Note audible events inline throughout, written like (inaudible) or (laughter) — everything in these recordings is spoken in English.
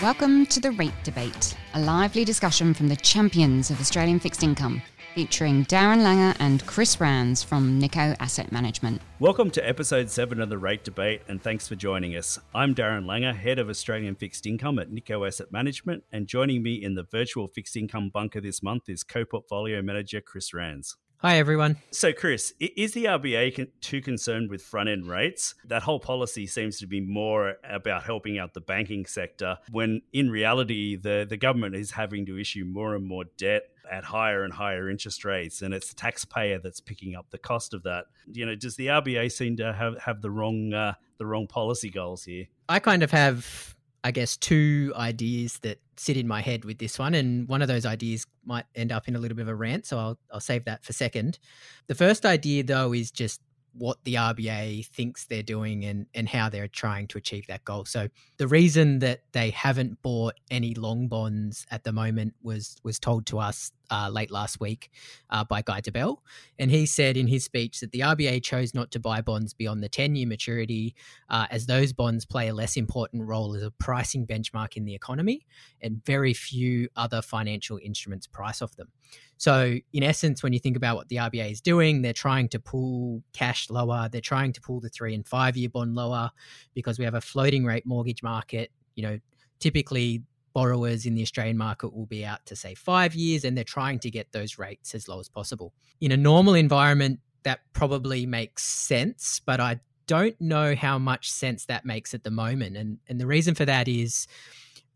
Welcome to the Rate Debate, a lively discussion from the champions of Australian fixed income, featuring Darren Langer and Chris Rands from Nikko Asset Management. Welcome to episode 7 of the Rate Debate, and thanks for joining us. I'm Darren Langer, head of Australian fixed income at Nikko Asset Management, and joining me in the virtual fixed income bunker this month is co portfolio manager Chris Rands. Hi, everyone. So, Chris, is the RBA too concerned with front end rates? That whole policy seems to be more about helping out the banking sector, when in reality, the, the government is having to issue more and more debt at higher and higher interest rates, and it's the taxpayer that's picking up the cost of that. You know, does the RBA seem to have, have the wrong uh, the wrong policy goals here? I kind of have I guess, two ideas that sit in my head with this one. And one of those ideas might end up in a little bit of a rant. So I'll, I'll save that for second. The first idea, though, is just what the RBA thinks they're doing and, and how they're trying to achieve that goal. So the reason that they haven't bought any long bonds at the moment was was told to us uh, late last week uh, by Guy Debelle. And he said in his speech that the RBA chose not to buy bonds beyond the 10 year maturity uh, as those bonds play a less important role as a pricing benchmark in the economy, and very few other financial instruments price off them. So, in essence, when you think about what the RBA is doing, they're trying to pull cash lower, they're trying to pull the three and five year bond lower because we have a floating rate mortgage market. You know, typically borrowers in the Australian market will be out to say five years and they're trying to get those rates as low as possible. In a normal environment, that probably makes sense, but I don't know how much sense that makes at the moment. And and the reason for that is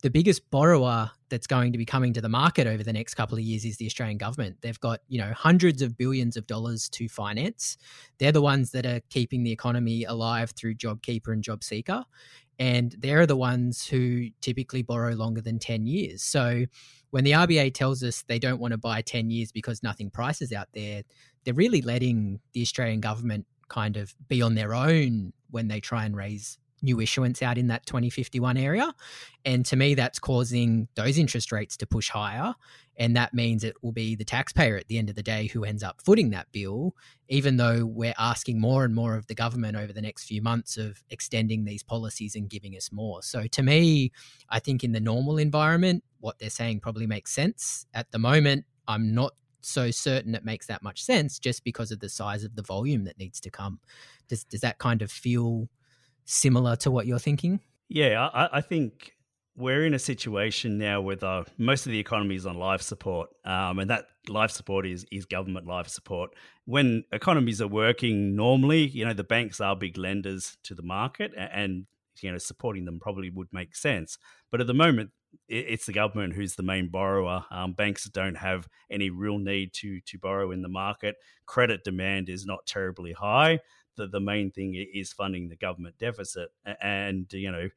the biggest borrower that's going to be coming to the market over the next couple of years is the Australian government. They've got, you know, hundreds of billions of dollars to finance. They're the ones that are keeping the economy alive through JobKeeper and JobSeeker and they're the ones who typically borrow longer than 10 years. So when the RBA tells us they don't want to buy 10 years because nothing prices out there, they're really letting the Australian government kind of be on their own when they try and raise new issuance out in that 2051 area. And to me, that's causing those interest rates to push higher. And that means it will be the taxpayer at the end of the day who ends up footing that bill, even though we're asking more and more of the government over the next few months of extending these policies and giving us more. So to me, I think in the normal environment, what they're saying probably makes sense. At the moment, I'm not so certain it makes that much sense just because of the size of the volume that needs to come. Does does that kind of feel similar to what you're thinking? Yeah, I, I think we're in a situation now where the, most of the economy is on life support, um, and that life support is is government life support. When economies are working normally, you know the banks are big lenders to the market, and you know supporting them probably would make sense. But at the moment, it's the government who's the main borrower. Um, banks don't have any real need to to borrow in the market. Credit demand is not terribly high the, the main thing is funding the government deficit. And, you know,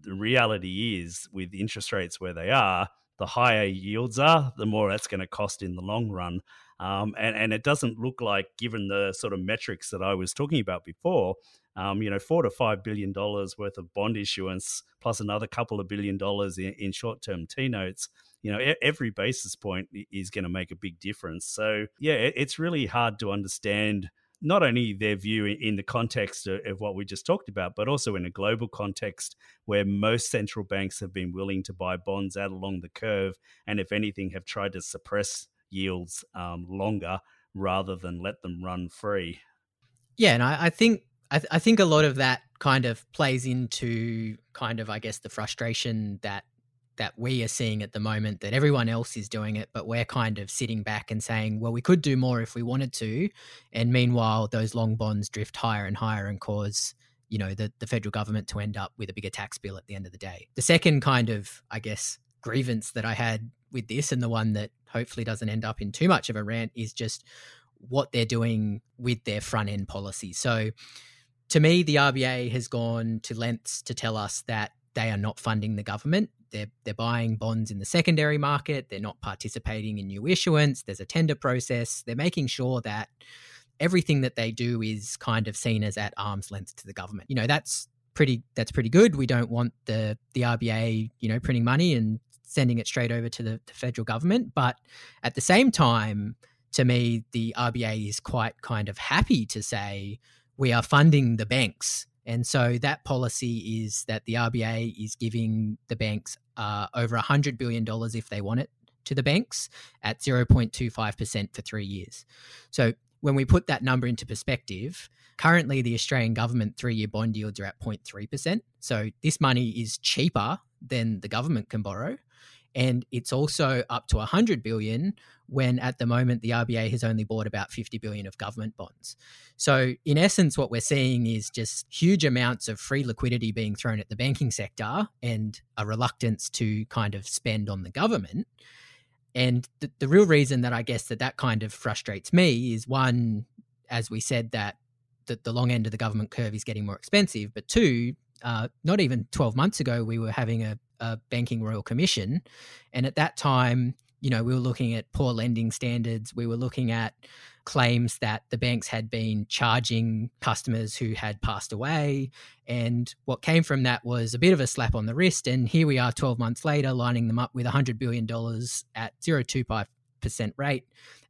the reality is with interest rates where they are, the higher yields are, the more that's going to cost in the long run. Um, and, and it doesn't look like, given the sort of metrics that I was talking about before, um, you know, four to five billion dollars worth of bond issuance, plus another couple of billion dollars in, in short-term T notes. You know, every basis point is going to make a big difference. So, yeah, it's really hard to understand not only their view in the context of what we just talked about, but also in a global context where most central banks have been willing to buy bonds out along the curve, and if anything, have tried to suppress yields um, longer rather than let them run free. Yeah, and I, I think I, th- I think a lot of that kind of plays into kind of I guess the frustration that that we are seeing at the moment that everyone else is doing it, but we're kind of sitting back and saying, well, we could do more if we wanted to. And meanwhile, those long bonds drift higher and higher and cause, you know, the, the federal government to end up with a bigger tax bill at the end of the day. The second kind of, I guess, grievance that I had with this and the one that hopefully doesn't end up in too much of a rant is just what they're doing with their front end policy. So to me, the RBA has gone to lengths to tell us that they are not funding the government they're they're buying bonds in the secondary market. They're not participating in new issuance. There's a tender process. They're making sure that everything that they do is kind of seen as at arm's length to the government. You know, that's pretty that's pretty good. We don't want the the RBA, you know, printing money and sending it straight over to the, the federal government. But at the same time, to me, the RBA is quite kind of happy to say we are funding the banks and so that policy is that the RBA is giving the banks uh, over $100 billion if they want it to the banks at 0.25% for three years. So when we put that number into perspective, currently the Australian government three year bond yields are at 0.3%. So this money is cheaper than the government can borrow. And it's also up to 100 billion when at the moment the RBA has only bought about 50 billion of government bonds. So in essence what we're seeing is just huge amounts of free liquidity being thrown at the banking sector and a reluctance to kind of spend on the government. And the, the real reason that I guess that that kind of frustrates me is one, as we said, that the, the long end of the government curve is getting more expensive, but two, uh, not even 12 months ago, we were having a, a banking royal commission. And at that time, you know, we were looking at poor lending standards. We were looking at claims that the banks had been charging customers who had passed away. And what came from that was a bit of a slap on the wrist. And here we are 12 months later, lining them up with $100 billion at 0.25% rate,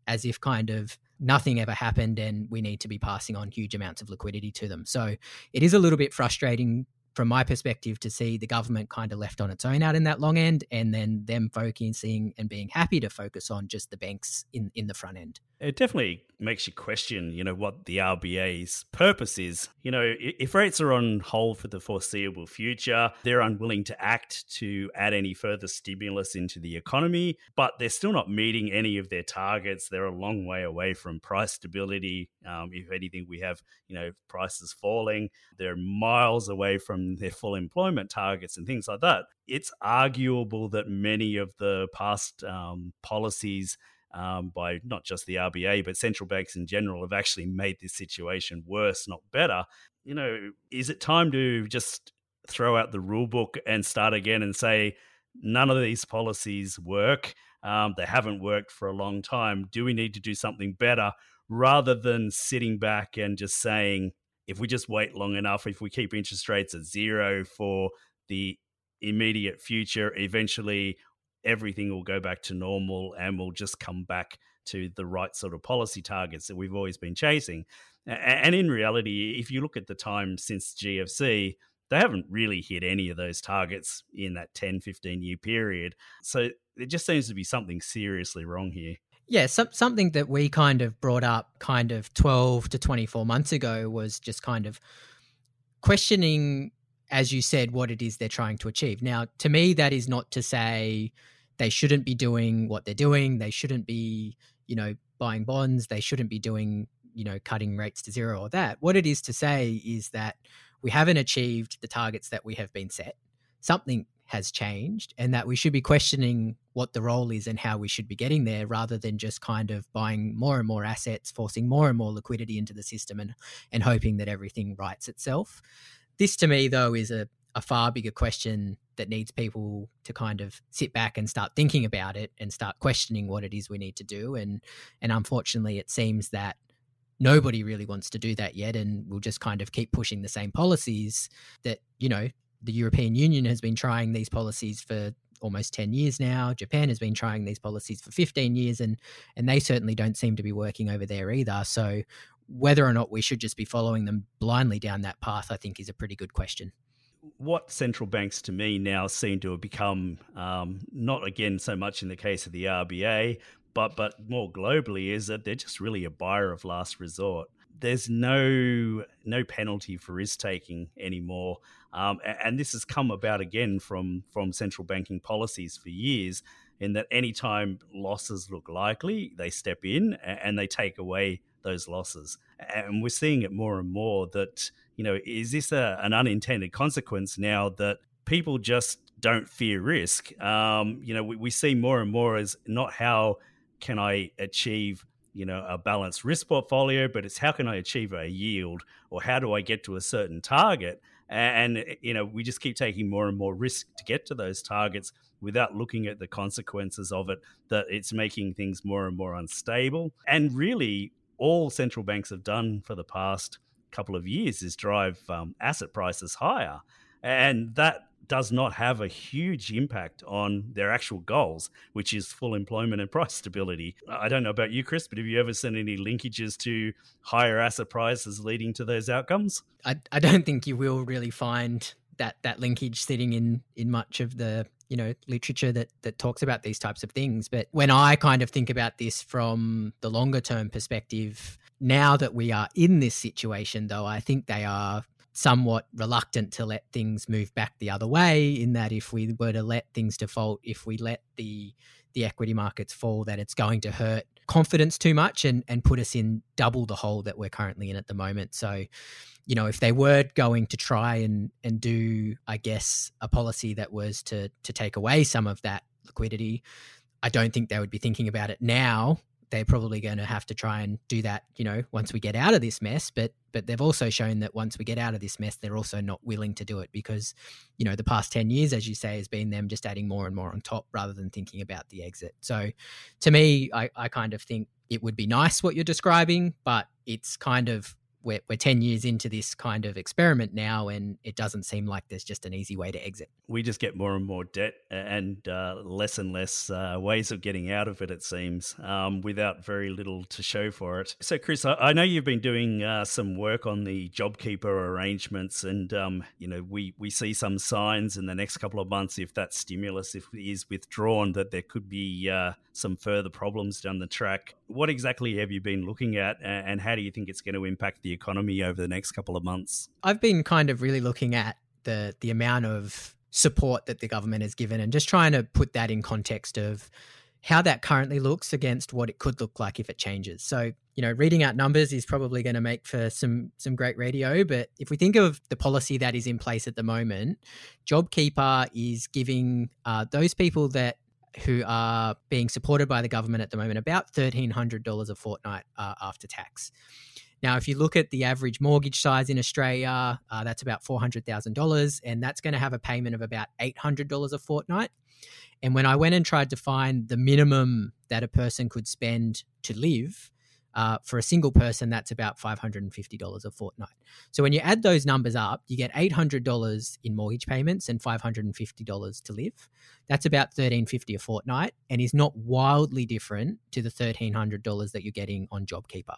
as if kind of nothing ever happened and we need to be passing on huge amounts of liquidity to them. So it is a little bit frustrating from my perspective, to see the government kind of left on its own out in that long end, and then them focusing and being happy to focus on just the banks in in the front end. It definitely makes you question, you know, what the RBA's purpose is. You know, if rates are on hold for the foreseeable future, they're unwilling to act to add any further stimulus into the economy, but they're still not meeting any of their targets. They're a long way away from price stability. Um, if anything, we have, you know, prices falling. They're miles away from their full employment targets and things like that. It's arguable that many of the past um, policies um, by not just the RBA, but central banks in general have actually made this situation worse, not better. You know, is it time to just throw out the rule book and start again and say, none of these policies work? Um, they haven't worked for a long time. Do we need to do something better rather than sitting back and just saying, if we just wait long enough, if we keep interest rates at zero for the immediate future, eventually everything will go back to normal and we'll just come back to the right sort of policy targets that we've always been chasing. And in reality, if you look at the time since GFC, they haven't really hit any of those targets in that 10, 15 year period. So it just seems to be something seriously wrong here. Yeah, some, something that we kind of brought up kind of 12 to 24 months ago was just kind of questioning as you said, what it is they're trying to achieve. Now, to me, that is not to say they shouldn't be doing what they're doing. They shouldn't be, you know, buying bonds. They shouldn't be doing, you know, cutting rates to zero or that. What it is to say is that we haven't achieved the targets that we have been set. Something has changed, and that we should be questioning what the role is and how we should be getting there rather than just kind of buying more and more assets, forcing more and more liquidity into the system and, and hoping that everything rights itself. This to me, though, is a, a far bigger question that needs people to kind of sit back and start thinking about it and start questioning what it is we need to do. And and unfortunately, it seems that nobody really wants to do that yet, and we'll just kind of keep pushing the same policies that you know the European Union has been trying these policies for almost 10 years now. Japan has been trying these policies for 15 years and and they certainly don't seem to be working over there either. So whether or not we should just be following them blindly down that path, I think, is a pretty good question. What central banks to me now seem to have become, um, not again so much in the case of the RBA, but but more globally, is that they're just really a buyer of last resort. There's no no penalty for risk taking anymore, um, and, and this has come about again from from central banking policies for years. In that, anytime losses look likely, they step in and they take away those losses. And we're seeing it more and more that, you know, is this a, an unintended consequence now that people just don't fear risk? Um, you know, we, we see more and more as not how can I achieve you know a balanced risk portfolio but it's how can i achieve a yield or how do i get to a certain target and you know we just keep taking more and more risk to get to those targets without looking at the consequences of it that it's making things more and more unstable and really all central banks have done for the past couple of years is drive um, asset prices higher. And that does not have a huge impact on their actual goals, which is full employment and (laughs) price stability. I don't know about you, Chris, but have you ever seen any linkages to higher asset prices leading to those outcomes? I, I don't think you will really find that that linkage sitting in in much of the you know literature that that talks about these types of things but when i kind of think about this from the longer term perspective now that we are in this situation though i think they are somewhat reluctant to let things move back the other way in that if we were to let things default if we let the the equity markets fall that it's going to hurt confidence too much and and put us in double the hole that we're currently in at the moment so you know, if they were going to try and and do, I guess, a policy that was to to take away some of that liquidity, I don't think they would be thinking about it now. They're probably going to have to try and do that, you know, once we get out of this mess. But but they've also shown that once we get out of this mess, they're also not willing to do it because, you know, the past ten years, as you say, has been them just adding more and more on top rather than thinking about the exit. So, to me, I, I kind of think it would be nice what you're describing, but it's kind of we're, we're 10 years into this kind of experiment now and it doesn't seem like there's just an easy way to exit. We just get more and more debt and uh, less and less uh, ways of getting out of it it seems um, without very little to show for it. So chris i, I know you've been doing uh, some work on the JobKeeper arrangements and um, you know we, we see some signs in the next couple of months if that stimulus if is withdrawn that there could be uh, some further problems down the track what exactly have you been looking at and how do you think it's going to impact the economy over the next couple of months? I've been kind of really looking at the the amount of support that the government has given and just trying to put that in context of how that currently looks against what it could look like if it changes. So, you know, reading out numbers is probably going to make for some some great radio, but if we think of the policy that is in place at the moment, JobKeeper is giving uh, those people that who are being supported by the government at the moment about $1,300 a fortnight uh, after tax. Now, if you look at the average mortgage size in Australia, uh, that's about $400,000, and that's going to have a payment of about $800 a fortnight. And when I went and tried to find the minimum that a person could spend to live, uh, for a single person, that's about $550 a fortnight. So when you add those numbers up, you get $800 in mortgage payments and $550 to live. That's about 1350 a fortnight and is not wildly different to the $1,300 that you're getting on JobKeeper.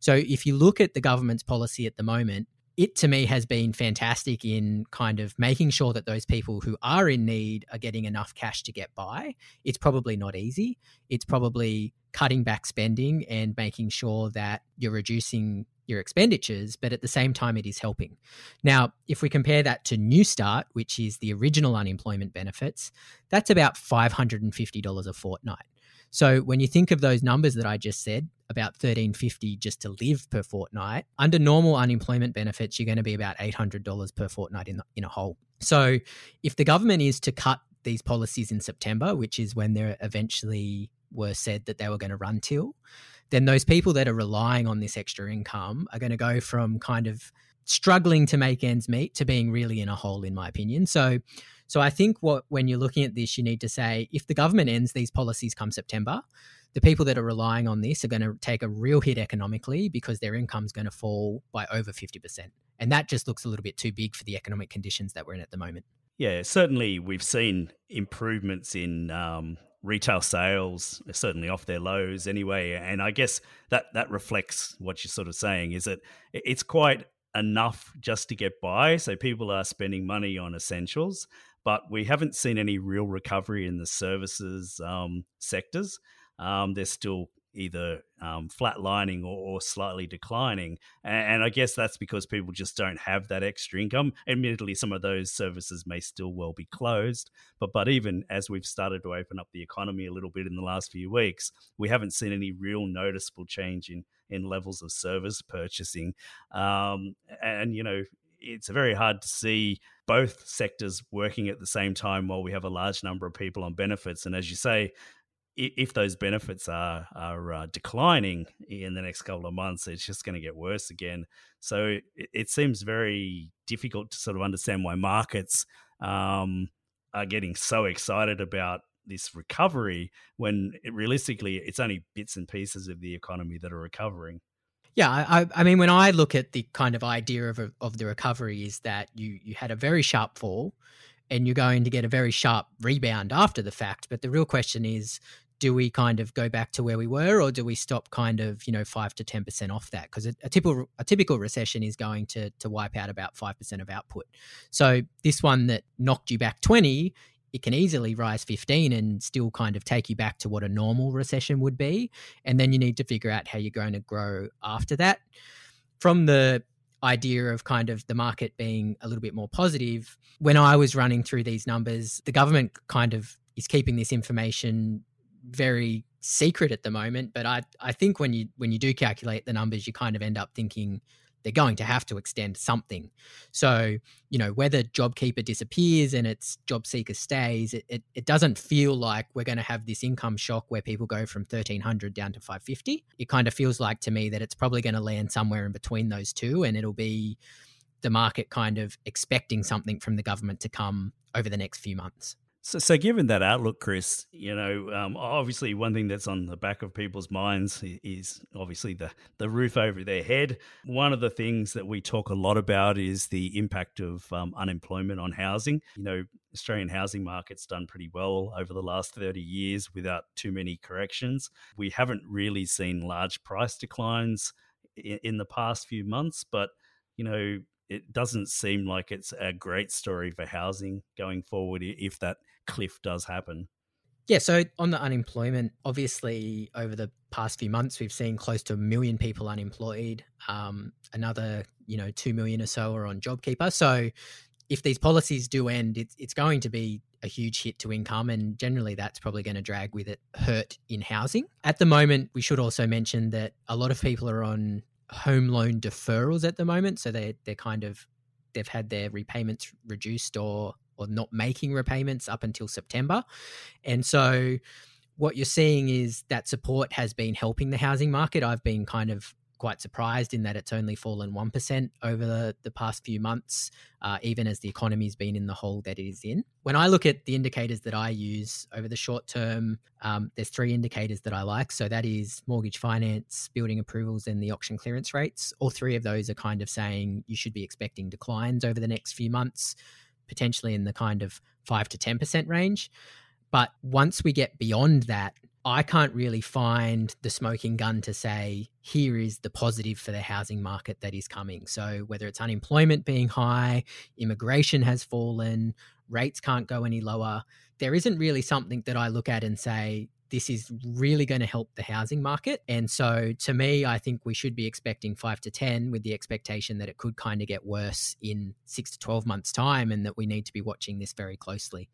So if you look at the government's policy at the moment, it to me has been fantastic in kind of making sure that those people who are in need are getting enough cash to get by. It's probably not easy. It's probably cutting back spending and making sure that you're reducing your expenditures, but at the same time, it is helping. Now, if we compare that to Newstart, which is the original unemployment benefits, that's about $550 a fortnight. So when you think of those numbers that I just said, about 1350 just to live per fortnight, under normal unemployment benefits, you're going to be about $800 per fortnight in, in a hole. So if the government is to cut these policies in September, which is when they eventually were said that they were going to run till, then those people that are relying on this extra income are going to go from kind of struggling to make ends meet to being really in a hole, in my opinion. So so I think what when you're looking at this, you need to say if the government ends these policies come September, the people that are relying on this are going to take a real hit economically because their income's going to fall by over 50%. And that just looks a little bit too big for the economic conditions that we're in at the moment. Yeah, certainly we've seen improvements in um, retail sales, are certainly off their lows anyway. And I guess that, that reflects what you're sort of saying is that it's quite enough just to get by. So people are spending money on essentials but we haven't seen any real recovery in the services um, sectors. Um, they're still either um, flatlining or, or, slightly declining. And, and, I guess that's because people just don't have that extra income. Admittedly, some of those services may still well be closed. But, but even as we've started to open up the economy a little bit in the last few weeks, we haven't seen any real noticeable change in, in levels of service purchasing. Um, and, you know, it's very hard to see both sectors working at the same time while we have a large number of people on benefits. And as you say, if those benefits are are uh, declining in the next couple of months, it's just going to get worse again. So it, it, seems very difficult to sort of understand why markets um, are getting so excited about this recovery when it, realistically it's only bits and pieces of the economy that are recovering. Yeah, I, I mean, when I look at the kind of idea of a, of the recovery, is that you you had a very sharp fall, and you're going to get a very sharp rebound after the fact. But the real question is, do we kind of go back to where we were, or do we stop kind of you know five to ten percent off that? Because a, a, typical a typical recession is going to to wipe out about five percent of output. So this one that knocked you back twenty it can easily rise 15 and still kind of take you back to what a normal recession would be. And then you need to figure out how you're going to grow after that. From the idea of kind of the market being a little bit more positive, when I was running through these numbers, the government kind of is keeping this information very secret at the moment. But I I think when you when you do calculate the numbers, you kind of end up thinking they're going to have to extend something. So, you know, whether JobKeeper disappears and its JobSeeker stays, it, it, it, doesn't feel like we're going to have this income shock where people go from 1300 down to 550. It kind of feels like to me that it's probably going to land somewhere in between those two and it'll be the market kind of expecting something from the government to come over the next few months. So, so given that outlook, Chris, you know, um, obviously one thing that's on the back of people's minds is obviously the the roof over their head. One of the things that we talk a lot about is the impact of um, unemployment on housing. You know, Australian housing market's done pretty well over the last 30 years without too many corrections. We haven't really seen large price declines in, in the past few months, but you know, it doesn't seem like it's a great story for housing going forward if that cliff does happen. Yeah, so on the unemployment, obviously over the past few months, we've seen close to a million people unemployed. Um, another, you know, two million or so are on JobKeeper. So if these policies do end, it's it's going to be a huge hit to income, and generally that's probably going to drag with it hurt in housing. At the moment, we should also mention that a lot of people are on home loan deferrals at the moment, so they they're kind of they've had their repayments reduced or or not making repayments up until September. And so what you're seeing is that support has been helping the housing market. I've been kind of quite surprised in that it's only fallen 1% over the, the past few months, uh, even as the economy's been in the hole that it is in. When I look at the indicators that I use over the short term, um, there's three indicators that I like. So that is mortgage finance, building approvals, and the auction clearance rates. All three of those are kind of saying you should be expecting declines over the next few months potentially in the kind of 5 to 10% range. But once we get beyond that, I can't really find the smoking gun to say, here is the positive for the housing market that is coming. So, whether it's unemployment being high, immigration has fallen, rates can't go any lower, there isn't really something that I look at and say, this is really going to help the housing market. And so to me, I think we should be expecting five to 10 with the expectation that it could kind of get worse in six to 12 months' time and that we need to be watching this very closely.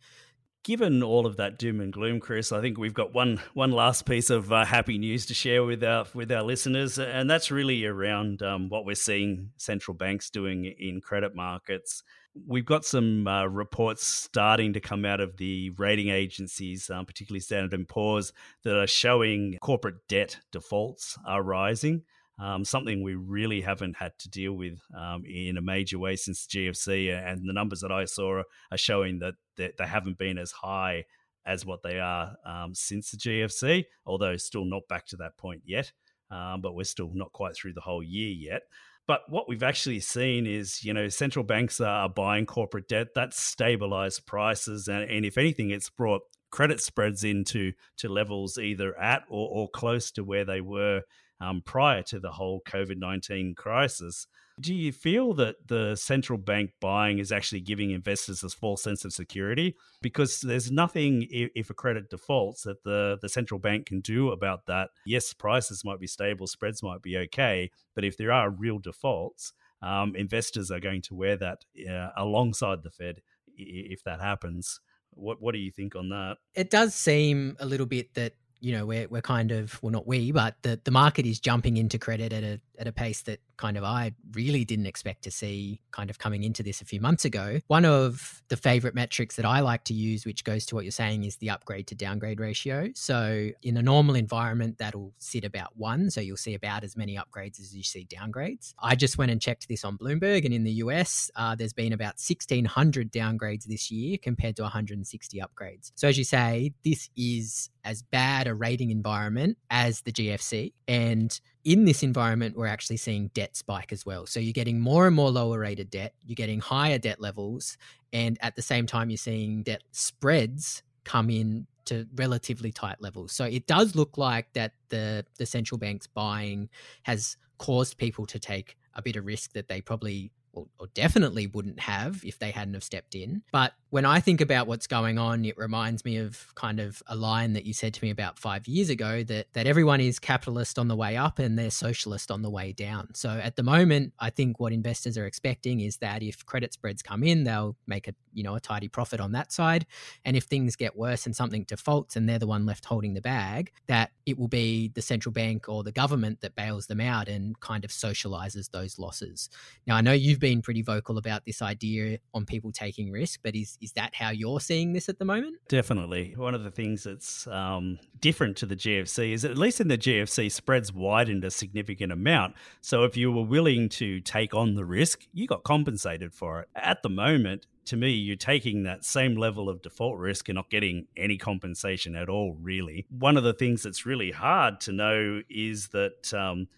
Given all of that doom and gloom, Chris, I think we've got one one last piece of uh, happy news to share with our with our listeners, and that's really around um, what we're seeing central banks doing in credit markets we've got some uh, reports starting to come out of the rating agencies, um, particularly Standard and Poor's, that are showing corporate debt defaults are rising. Um, something we really haven't had to deal with um, in a major way since GFC, and the numbers that I saw are showing that they, they haven't been as high as what they are um, since the GFC, although still not back to that point yet. Um, but we're still not quite through the whole year yet. But what we've actually seen is, you know, central banks are buying corporate debt. That's stabilized prices. And, and if anything, it's brought credit spreads into to levels either at or, or close to where they were um, prior to the whole COVID 19 crisis. Do you feel that the central bank buying is actually giving investors a false sense of security? Because there's nothing, if a credit defaults, that the, the central bank can do about that. Yes, prices might be stable, spreads might be okay, but if there are real defaults, um, investors are going to wear that uh, alongside the Fed if that happens. What what do you think on that? It does seem a little bit that you know we're we're kind of well not we but the the market is jumping into credit at a at a pace that kind of I really didn't expect to see kind of coming into this a few months ago. One of the favorite metrics that I like to use which goes to what you're saying is the upgrade to downgrade ratio. So in a normal environment that'll sit about 1, so you'll see about as many upgrades as you see downgrades. I just went and checked this on Bloomberg and in the US uh, there's been about 1600 downgrades this year compared to 160 upgrades. So as you say this is as bad a rating environment as the GFC. And in this environment, we're actually seeing debt spike as well. So you're getting more and more lower rated debt, you're getting higher debt levels, and at the same time, you're seeing debt spreads come in to relatively tight levels. So it does look like that the the central bank's buying has caused people to take a bit of risk that they probably or, or, definitely wouldn't have if they hadn't have stepped in. But when I think about what's going on, it reminds me of kind of a line that you said to me about five years ago that that everyone is capitalist on the way up and they're socialist on the way down. So at the moment, I think what investors are expecting is that if credit spreads come in, they'll make a you know a tidy profit on that side, and if things get worse and something defaults and they're the one left holding the bag, that it will be the central bank or the government that bails them out and kind of socializes those losses. Now I know you've been pretty vocal about this idea on people taking risk, but is is that how you're seeing this at the moment? Definitely. One of the things that's um, different to the GFC is at least in the GFC, spreads widened a significant amount. So if you were willing to take on the risk, you got compensated for it. At the moment, to me, you're taking that same level of default risk and not getting any compensation at all, really. One of the things that's really hard to know is that. Um,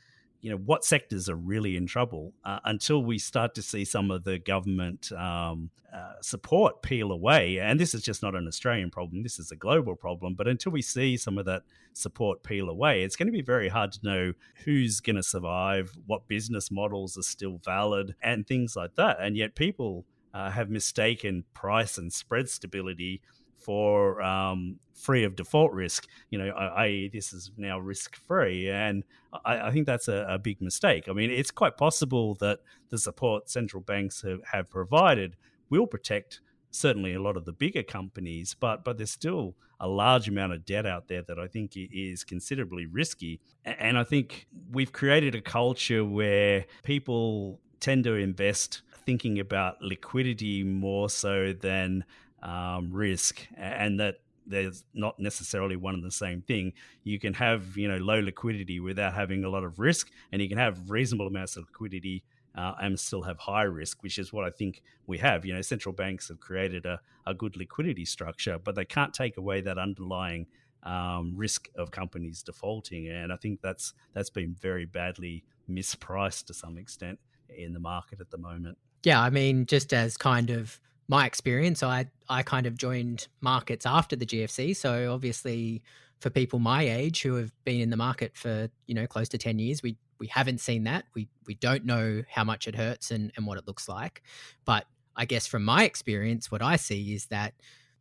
you know what sectors are really in trouble uh, until we start to see some of the government um, uh, support peel away. And this is just not an australian problem this is a global problem. But until we see some of that support peel away it's going to be very hard to know who's going to survive what business models are still valid and things like that. And yet people uh, have mistaken price and spread stability for um, free of default risk. You know, i.e., this is now risk free, and I, I think that's a, a, big mistake. I mean, it's quite possible that the support central banks have, have provided will protect certainly a lot of the bigger companies, but but there's still a large amount of debt out there that I think is considerably risky. And I think we've created a culture where people tend to invest thinking about liquidity more so than um, risk, and that there's not necessarily one and the same thing. You can have you know low liquidity without having a lot of risk, and you can have reasonable amounts of liquidity uh, and still have high risk, which is what I think we have. You know, central banks have created a, a good liquidity structure, but they can't take away that underlying um, risk of companies defaulting, and I think that's that's been very badly mispriced to some extent in the market at the moment. Yeah, I mean, just as kind of my experience, I I kind of joined markets after the GFC. So obviously, for people my age who have been in the market for you know close to ten years, we we haven't seen that. We we don't know how much it hurts and and what it looks like. But I guess from my experience, what I see is that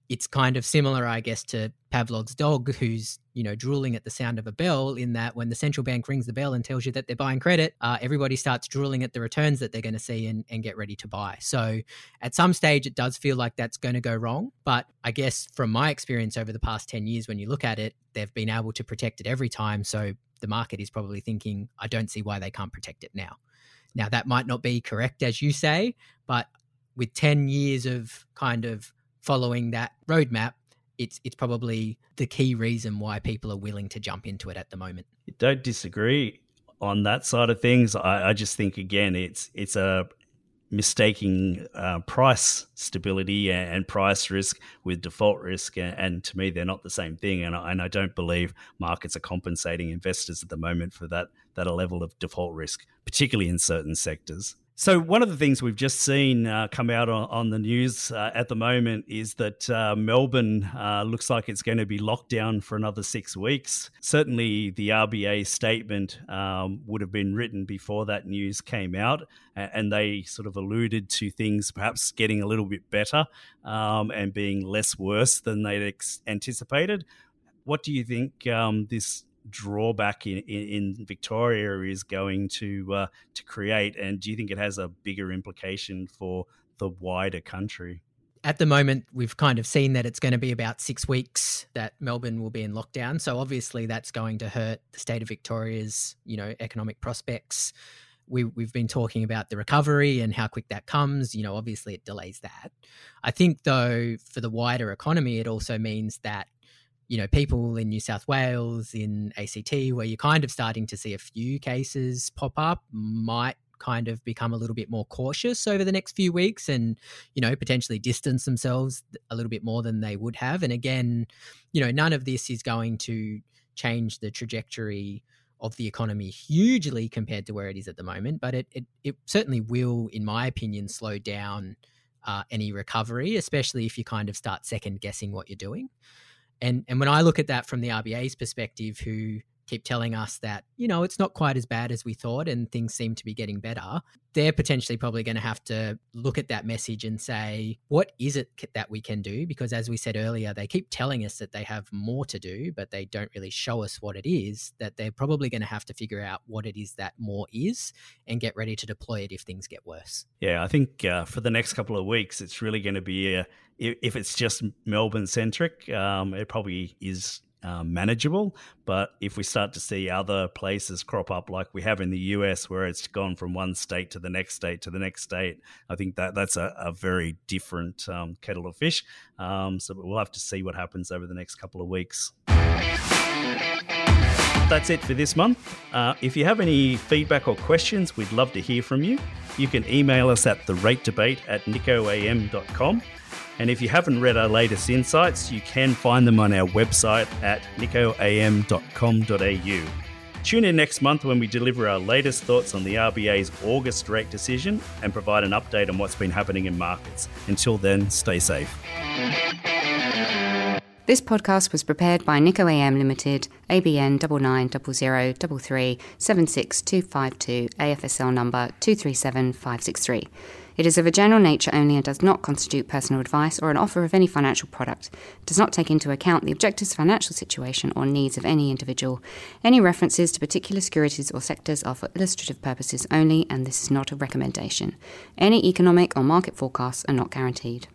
it's kind of similar, I guess, to Pavlov's dog, who's you know drooling at the sound of a bell. In that, when the central bank rings the bell and tells you that they're buying credit, uh, everybody starts drooling at the returns that they're going to see and, and get ready to buy. So, at some stage, it does feel like that's going to go wrong. But I guess from my experience over the past ten years, when you look at it, they've been able to protect it every time. So the market is probably thinking, I don't see why they can't protect it now. Now that might not be correct as you say, but with 10 years of kind of following that roadmap, it's it's probably the key reason why people are willing to jump into it at the moment. Don't disagree on that side of things. I, I just think again, it's it's a mistaking uh, price stability and price risk with default risk, and, to me, they're not the same thing. And I, and I don't believe markets are compensating investors at the moment for that that level of default risk, particularly in certain sectors. So, one of the things we've just seen uh, come out on, on the news uh, at the moment is that uh, Melbourne uh, looks like it's going to be locked down for another six weeks. Certainly, the RBA statement um, would have been written before that news came out, and they sort of alluded to things perhaps getting a little bit better um, and being less worse than they'd ex- anticipated. What do you think um, this drawback in, in, in Victoria is going to uh, to create, and do you think it has a bigger implication for the wider country? At the moment, we've kind of seen that it's going to be about six weeks that Melbourne will be in lockdown. So obviously, that's going to hurt the state of Victoria's, you know, economic prospects. We, we've been talking about the recovery and how quick that comes. You know, obviously, it delays that. I think, though, for the wider economy, it also means that you know, people in New South Wales, in ACT, where you're kind of starting to see a few cases pop up, might kind of become a little bit more cautious over the next few weeks and you know potentially distance themselves a little bit more than they would have. And again you know none of this is going to change the trajectory of the economy hugely compared to where it is at the moment but it it, it certainly will in my opinion slow down uh, any recovery especially if you kind of start second guessing what you're doing and and when I look at that from the RBA's perspective, who keep telling us that, you know, it's not quite as bad as we thought and things seem to be getting better, they're potentially probably going to have to look at that message and say, what is it that we can do? Because as we said earlier, they keep telling us that they have more to do, but they don't really show us what it is, that they're probably going to have to figure out what it is that more is and get ready to deploy it if things get worse. Yeah, I think uh, for the next couple of weeks, it's really going to be, uh, if it's just Melbourne centric, um, it probably is um, manageable. But if we start to see other places crop up, like we have in the US, where it's gone from one state to the next state to the next state, I think that that's a, a very different um, kettle of fish. Um, so we'll have to see what happens over the next couple of weeks. That's it for this month. Uh, if you have any feedback or questions, we'd love to hear from you. You can email us at the rate debate at nikkoam.com. And if you haven't read our latest insights, you can find them on our website at nikkoam.com.au. Tune in next month when we deliver our latest thoughts on the RBA's August rate decision and provide an update on what's been happening in markets. Until then, stay safe. This podcast was prepared by Nikko AM Limited, ABN 9900376252, AFSL number 237563. It is of a general nature only and does not constitute personal advice or an offer of any financial product. It does not take into account the objective's financial situation or needs of any individual. Any references to particular securities or sectors are for illustrative purposes only, and this is not a recommendation. Any economic or market forecasts are not guaranteed.